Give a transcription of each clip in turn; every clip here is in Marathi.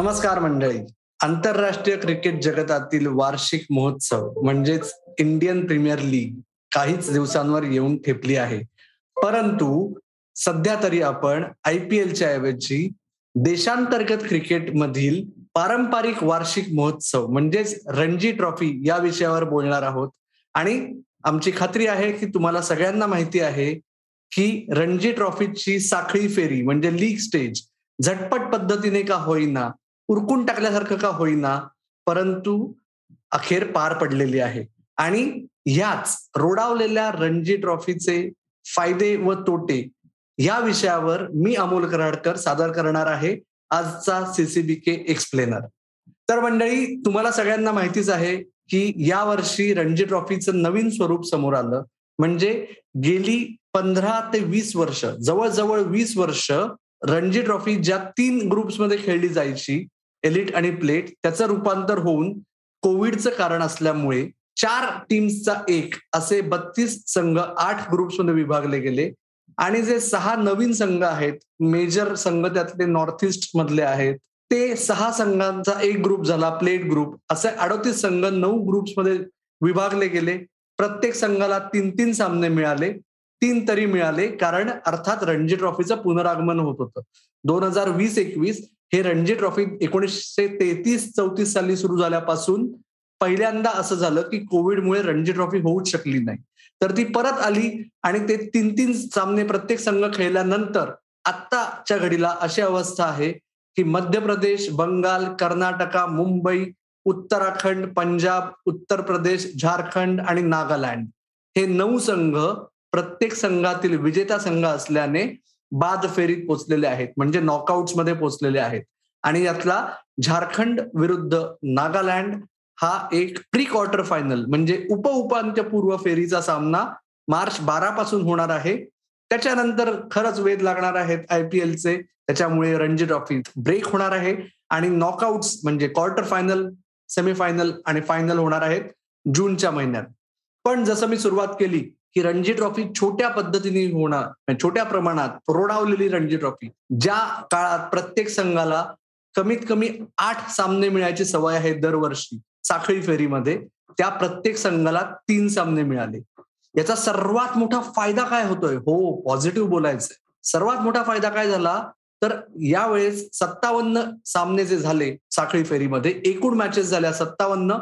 नमस्कार मंडळी. आंतरराष्ट्रीय क्रिकेट जगतातील वार्षिक महोत्सव म्हणजेच इंडियन प्रीमियर लीग काहीच दिवसांवर येऊन ठेपली आहे. परंतु सध्या तरी आपण आय पी एलच्या ऐवजी देशांतर्गत क्रिकेटमधील पारंपरिक वार्षिक महोत्सव म्हणजेच रणजी ट्रॉफी या विषयावर बोलणार आहोत. आणि आमची खात्री आहे की तुम्हाला सगळ्यांना माहिती आहे की रणजी ट्रॉफीची साखळी फेरी म्हणजे लीग स्टेज झटपट पद्धतीने का होईना उरकून टाकल्यासारखं का होईना परंतु अखेर पार पडलेली आहे. आणि ह्याच रोडावलेल्या रणजी ट्रॉफीचे फायदे व तोटे या विषयावर मी अमोल कराडकर सादर करणार आहे. आजचा सीसीबी के एक्सप्लेनर तर मंडळी तुम्हाला सगळ्यांना माहितीच आहे की या वर्षी रणजी ट्रॉफीचं नवीन स्वरूप समोर आलं. म्हणजे गेली पंधरा ते वीस वर्ष जवळजवळ वीस वर्ष रणजी ट्रॉफी ज्या तीन ग्रुप्समध्ये खेळली जायची एलिट आणि प्लेट त्याचं रूपांतर होऊन कोविडचं कारण असल्यामुळे चार टीम्सचा एक असे बत्तीस संघ आठ ग्रुप्समध्ये विभागले गेले. आणि जे सहा नवीन संघ आहेत मेजर संघ त्यातले नॉर्थ ईस्ट मधले आहेत ते सहा संघांचा एक ग्रुप झाला प्लेट ग्रुप असे अडोतीस संघ नऊ ग्रुप्समध्ये विभागले गेले. प्रत्येक संघाला तीन तीन सामने मिळाले. तीन तरी मिळाले कारण अर्थात रणजी ट्रॉफीचं पुनरागमन होत होतं. दोन हजार वीस एकवीस हे रणजी ट्रॉफी एकोणीसशे तेहतीस चौतीस साली सुरू झाल्यापासून पहिल्यांदा असं झालं की कोविडमुळे रणजी ट्रॉफी होऊच शकली नाही. तर ती परत आली आणि ते तीन तीन सामने प्रत्येक संघ खेळल्यानंतर आत्ताच्या घडीला अशी अवस्था आहे की मध्य प्रदेश बंगाल कर्नाटका मुंबई उत्तराखंड पंजाब उत्तर प्रदेश झारखंड आणि नागालँड हे नऊ संघ प्रत्येक संघातील विजेता संघ असल्याने बाद फेरीत पोचलेले आहेत म्हणजे नॉकआउट्समध्ये पोचलेले आहेत. आणि यातला झारखंड विरुद्ध नागालँड हा एक प्री क्वार्टर फायनल म्हणजे उप उपांत्यपूर्व फेरीचा सामना मार्च बारा पासून होणार आहे. त्याच्यानंतर खरंच वेध लागणार आहेत आय पी एलचे त्याच्यामुळे रणजी ट्रॉफी ब्रेक होणार आहे. आणि नॉकआउट्स म्हणजे क्वार्टर फायनल सेमीफायनल आणि फायनल होणार आहेत जूनच्या महिन्यात. पण जसं मी सुरुवात केली की रणजी ट्रॉफी छोट्या पद्धतीने होणार छोट्या प्रमाणात रोडावलेली रणजी ट्रॉफी ज्या काळात प्रत्येक संघाला कमीत कमी आठ सामने मिळायची सवय आहे दरवर्षी साखळी फेरीमध्ये त्या प्रत्येक संघाला तीन सामने मिळाले. याचा सर्वात मोठा फायदा काय होतोय? हो पॉझिटिव्ह बोलायचंय. सर्वात मोठा फायदा काय झाला? तर यावेळेस सत्तावन्न सामने जे झाले साखळी फेरीमध्ये एकूण मॅचेस झाल्या सत्तावन्न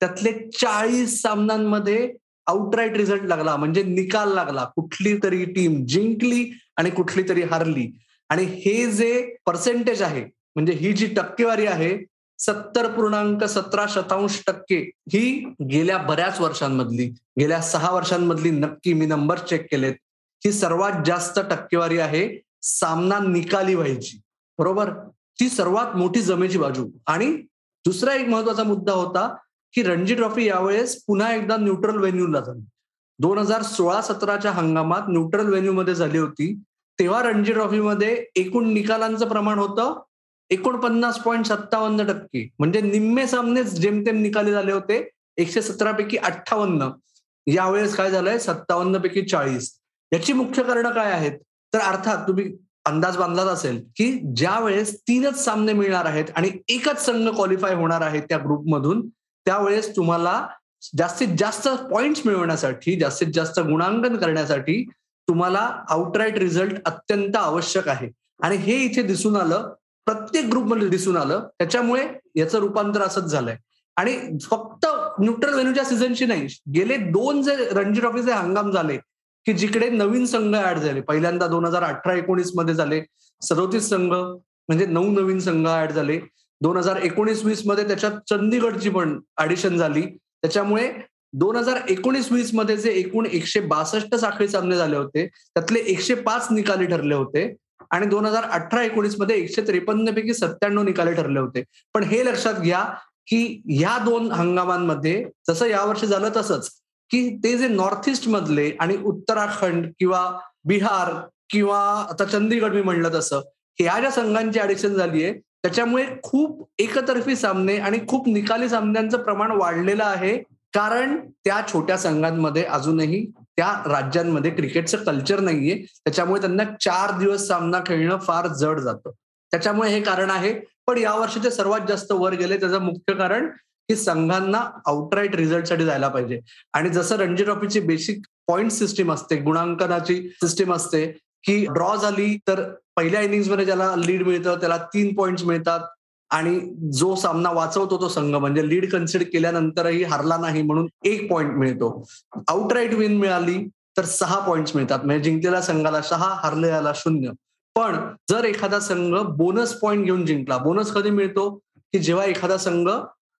त्यातले चाळीस सामन्यांमध्ये आउटराईट रिझल्ट लागला म्हणजे निकाल लागला. कुठली तरी टीम जिंकली आणि कुठली तरी हारली. आणि हे जे पर्सेंटेज आहे म्हणजे ही जी टक्केवारी आहे सत्तर पूर्णांक सतरा शतांश टक्के ही गेल्या बऱ्याच वर्षांमधली गेल्या सहा वर्षांमधली नक्की मी नंबर चेक केलेत. ही सर्वात जास्त टक्केवारी आहे सामना निकाली व्हायची. बरोबर? ती सर्वात मोठी जमेची बाजू. आणि दुसरा एक महत्त्वाचा मुद्दा होता की रणजी ट्रॉफी यावेळेस पुन्हा एकदा न्यूट्रल व्हेन्यूला झाली. दोन हजार सोळा सतराच्या हंगामात न्यूट्रल व्हेन्यू मध्ये झाली होती. तेव्हा रणजी ट्रॉफीमध्ये एकूण निकालांचं प्रमाण होतं एकोणपन्नास पॉईंट सत्तावन्न टक्के. म्हणजे निम्मे सामनेच जेमतेम निकाली झाले होते एकशे सतरा पैकी अठ्ठावन्न. यावेळेस काय झालंय? सत्तावन्न पैकी चाळीस. याची मुख्य कारण काय आहेत? तर अर्थात तुम्ही अंदाज बांधलाच असेल की ज्या वेळेस तीनच सामने मिळणार आहेत आणि एकच संघ क्वालिफाय होणार आहे त्या ग्रुपमधून त्यावेळेस तुम्हाला जास्तीत जास्त पॉइंट्स मिळवण्यासाठी जास्तीत जास्त गुणांकन करण्यासाठी तुम्हाला आउटराईट रिझल्ट अत्यंत आवश्यक आहे. आणि हे इथे दिसून आलं प्रत्येक ग्रुपमध्ये दिसून आलं त्याच्यामुळे याचं रूपांतर असंच झालंय. आणि फक्त न्यूट्रल व्हेन्यूच्या सीझनची नाही गेले दोन जे रणजी ट्रॉफीचे हंगाम झाले की जिकडे नवीन संघ ऍड झाले. पहिल्यांदा दोन हजार अठरा एकोणीसमध्ये झाले सदोतीस संघ म्हणजे नऊ नवीन संघ ऍड झाले. दोन हजार एकोणीस वीसमध्ये त्याच्यात चंदीगडची पण ऍडिशन झाली. त्याच्यामुळे दोन हजार एकोणीस वीसमध्ये जे एकूण एकशे बासष्ट साखळी सामने झाले होते त्यातले एकशे पाच निकाली ठरले होते आणि दोन हजार अठरा एकोणीसमध्ये एकशे त्रेपन्न पैकी सत्त्याण्णव निकाले ठरले होते. पण हे लक्षात घ्या की ह्या दोन हंगामांमध्ये जसं यावर्षी झालं तसंच की ते जे नॉर्थ ईस्ट मधले आणि उत्तराखंड किंवा बिहार किंवा आता चंदीगड मी म्हणलं तसं ह्या ज्या संघांची ऍडिशन झाली आहे त्याच्यामुळे खूप एकतर्फी सामने आणि खूप निकाली सामन्यांचं प्रमाण वाढलेलं आहे. कारण त्या छोट्या संघांमध्ये अजूनही त्या राज्यांमध्ये क्रिकेटचं कल्चर नाहीये. त्याच्यामुळे त्यांना चार दिवस सामना खेळणं फार जड जातं. त्याच्यामुळे हे कारण आहे. पण या वर्षीचे सर्वात जास्त वर गेले त्याचं मुख्य कारण की संघांना आउटराईट रिझल्टसाठी जायला पाहिजे. आणि जसं रणजी ट्रॉफीची बेसिक पॉईंट सिस्टीम असते गुणांकनाची सिस्टीम असते की ड्रॉ झाली तर पहिल्या इनिंगमध्ये ज्याला लीड मिळतं त्याला तीन पॉइंट्स मिळतात. आणि जो सामना वाचवतो तो संघ म्हणजे लीड कन्सिड केल्यानंतरही हरला नाही म्हणून एक पॉइंट मिळतो. आउटराईट विन मिळाली तर सहा पॉइंट्स मिळतात. म्हणजे जिंकलेल्या संघाला सहा हरलेल्याला शून्य. पण जर एखादा संघ बोनस पॉइंट घेऊन जिंकला बोनस कधी मिळतो? की जेव्हा एखादा संघ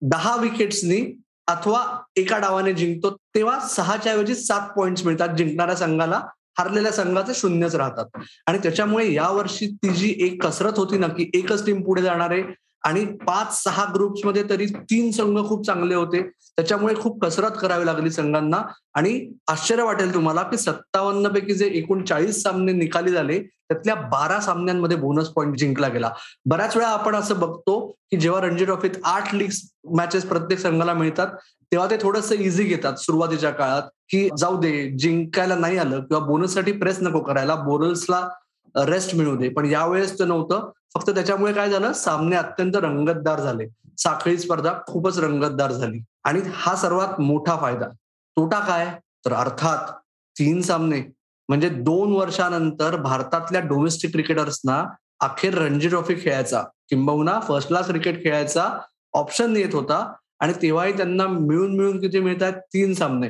दहा विकेट्सनी अथवा एका डावाने जिंकतो तेव्हा सहाच्या ऐवजी सात पॉइंट्स मिळतात जिंकणाऱ्या संघाला. हरलेल्या संघाचे शून्यच राहतात. आणि त्याच्यामुळे यावर्षी ती जी एक कसरत होती ना की एकच टीम पुढे जाणार आहे आणि पाच सहा ग्रुप्समध्ये तरी तीन संघ खूप चांगले होते. त्याच्यामुळे खूप कसरत करावी लागली संघांना. आणि आश्चर्य वाटेल तुम्हाला की सत्तावन्न पैकी जे एकूण चाळीस सामने निकाली झाले त्यातल्या बारा सामन्यांमध्ये बोनस पॉईंट जिंकला गेला. बऱ्याच वेळा आपण असं बघतो की जेव्हा रणजी ट्रॉफीत आठ लीग मॅचेस प्रत्येक संघाला मिळतात तेव्हा ते थोडंसं इझी घेतात सुरुवातीच्या काळात. की जाऊ दे जिंकायला नाही आलं किंवा बोनससाठी प्रेस नको करायला बोनसला रेस्ट मिळू दे. पण यावेळेस ते नव्हतं. फक्त त्याच्यामुळे काय झालं? सामने अत्यंत रंगतदार झाले. साखळी स्पर्धा खूपच रंगतदार झाली. आणि हा सर्वात मोठा फायदा. तोटा काय? तर अर्थात तीन सामने. म्हणजे दोन वर्षानंतर भारतातल्या डोमेस्टिक क्रिकेटर्सना अखेर रणजी ट्रॉफी खेळायचा. किंबहुना फर्स्ट क्लास क्रिकेट खेळायचा ऑप्शन येत होता. आणि तेव्हाही त्यांना मिळून मिळून किती मिळतात तीन सामने.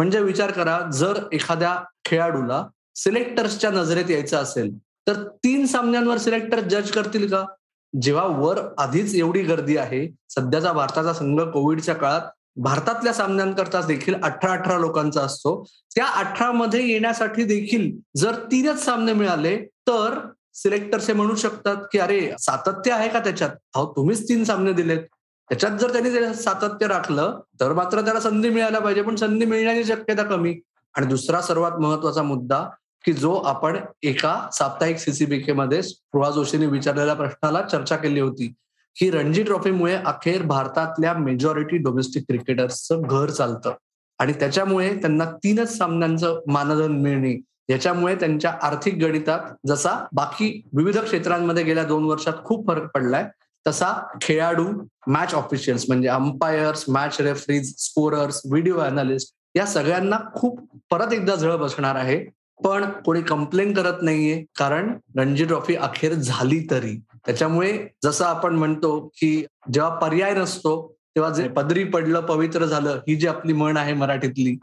म्हणजे विचार करा जर एखाद्या खेळाडूला सिलेक्टर्सच्या नजरेत यायचं असेल तर तीन सामन्यांवर सिलेक्टर जज करतील का? जेव्हा वर आधीच एवढी गर्दी आहे सध्याचा भारताचा संघ कोविडच्या काळात भारतातल्या सामन्यांकरता देखील अठरा अठरा लोकांचा असतो. त्या अठरा मध्ये येण्यासाठी देखील जर तीनच सामने मिळाले तर सिलेक्टर्स हे म्हणू शकतात की अरे सातत्य आहे का त्याच्यात? अहो तुम्हीच तीन सामने दिलेत. त्याच्यात जर त्यांनी सातत्य राखलं तर मात्र त्याला संधी मिळायला पाहिजे पण संधी मिळण्याची शक्यता कमी. आणि दुसरा सर्वात महत्त्वाचा मुद्दा की जो आपण एका साप्ताहिक सीसीबीके मध्ये स्पृहा जोशीने विचारलेल्या प्रश्नाला चर्चा केली होती. की रणजी ट्रॉफीमुळे अखेर भारतातल्या मेजॉरिटी डोमेस्टिक क्रिकेटर्सचं घर चालतं. आणि त्याच्यामुळे त्यांना तीनच सामन्यांचं मानधन मिळणे याच्यामुळे त्यांच्या आर्थिक गणितात जसा बाकी विविध क्षेत्रांमध्ये गेल्या दोन वर्षात खूप फरक पडलाय तसा खेळाडू मॅच ऑफिशियल्स म्हणजे umpires match referees scorers video analyst या सगळ्यांना खूप परत एकदा झळ बसणार आहे. पण कोणी कंप्लेन करत नाहीये कारण रणजी ट्रॉफी अखेर झाली तरी. त्याच्यामुळे जसं आपण म्हणतो की जेव्हा पर्याय नसतो तेव्हा जे पदरी पडलं पवित्र झालं ही जी आपली म्हण आहे मराठीतली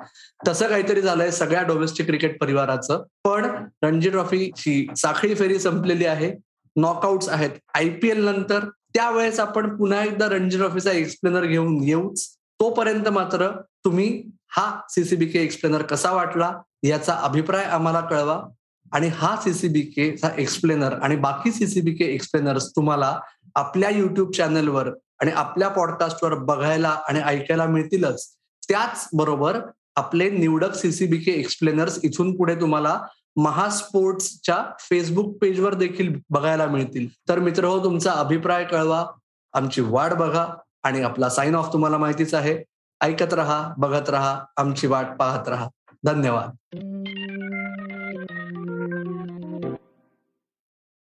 तसं काहीतरी झालंय सगळ्या डोमेस्टिक क्रिकेट परिवाराचं. पण रणजी ट्रॉफीची साखळी फेरी संपलेली आहे. नॉकआउट्स आहेत. आयपीएल नंतर त्यावेळेस आपण पुन्हा एकदा रणजी ट्रॉफीचा एक्सप्लेनर घेऊन येऊच. तोपर्यंत मात्र तुम्ही हा सीसीबीके एक्सप्लेनर कसा वाटला याचा अभिप्राय आम्हाला कळवा. आणि हा सीसीबीके चा एक्सप्लेनर आणि बाकी सीसीबीके एक्सप्लेनर्स तुम्हाला आपल्या युट्यूब चॅनलवर आणि आपल्या पॉडकास्टवर बघायला आणि ऐकायला मिळतीलच. त्याच बरोबर आपले निवडक सीसीबीके एक्सप्लेनर्स इथून पुढे तुम्हाला महास्पोर्ट्सच्या फेसबुक पेजवर देखील बघायला मिळतील. तर मित्र हो तुमचा अभिप्राय कळवा आमची वाट बघा आणि आपला साइन ऑफ तुम्हाला माहितीच आहे. ऐकत रहा बघत रहा आमची वाट पाहत रहा. धन्यवाद.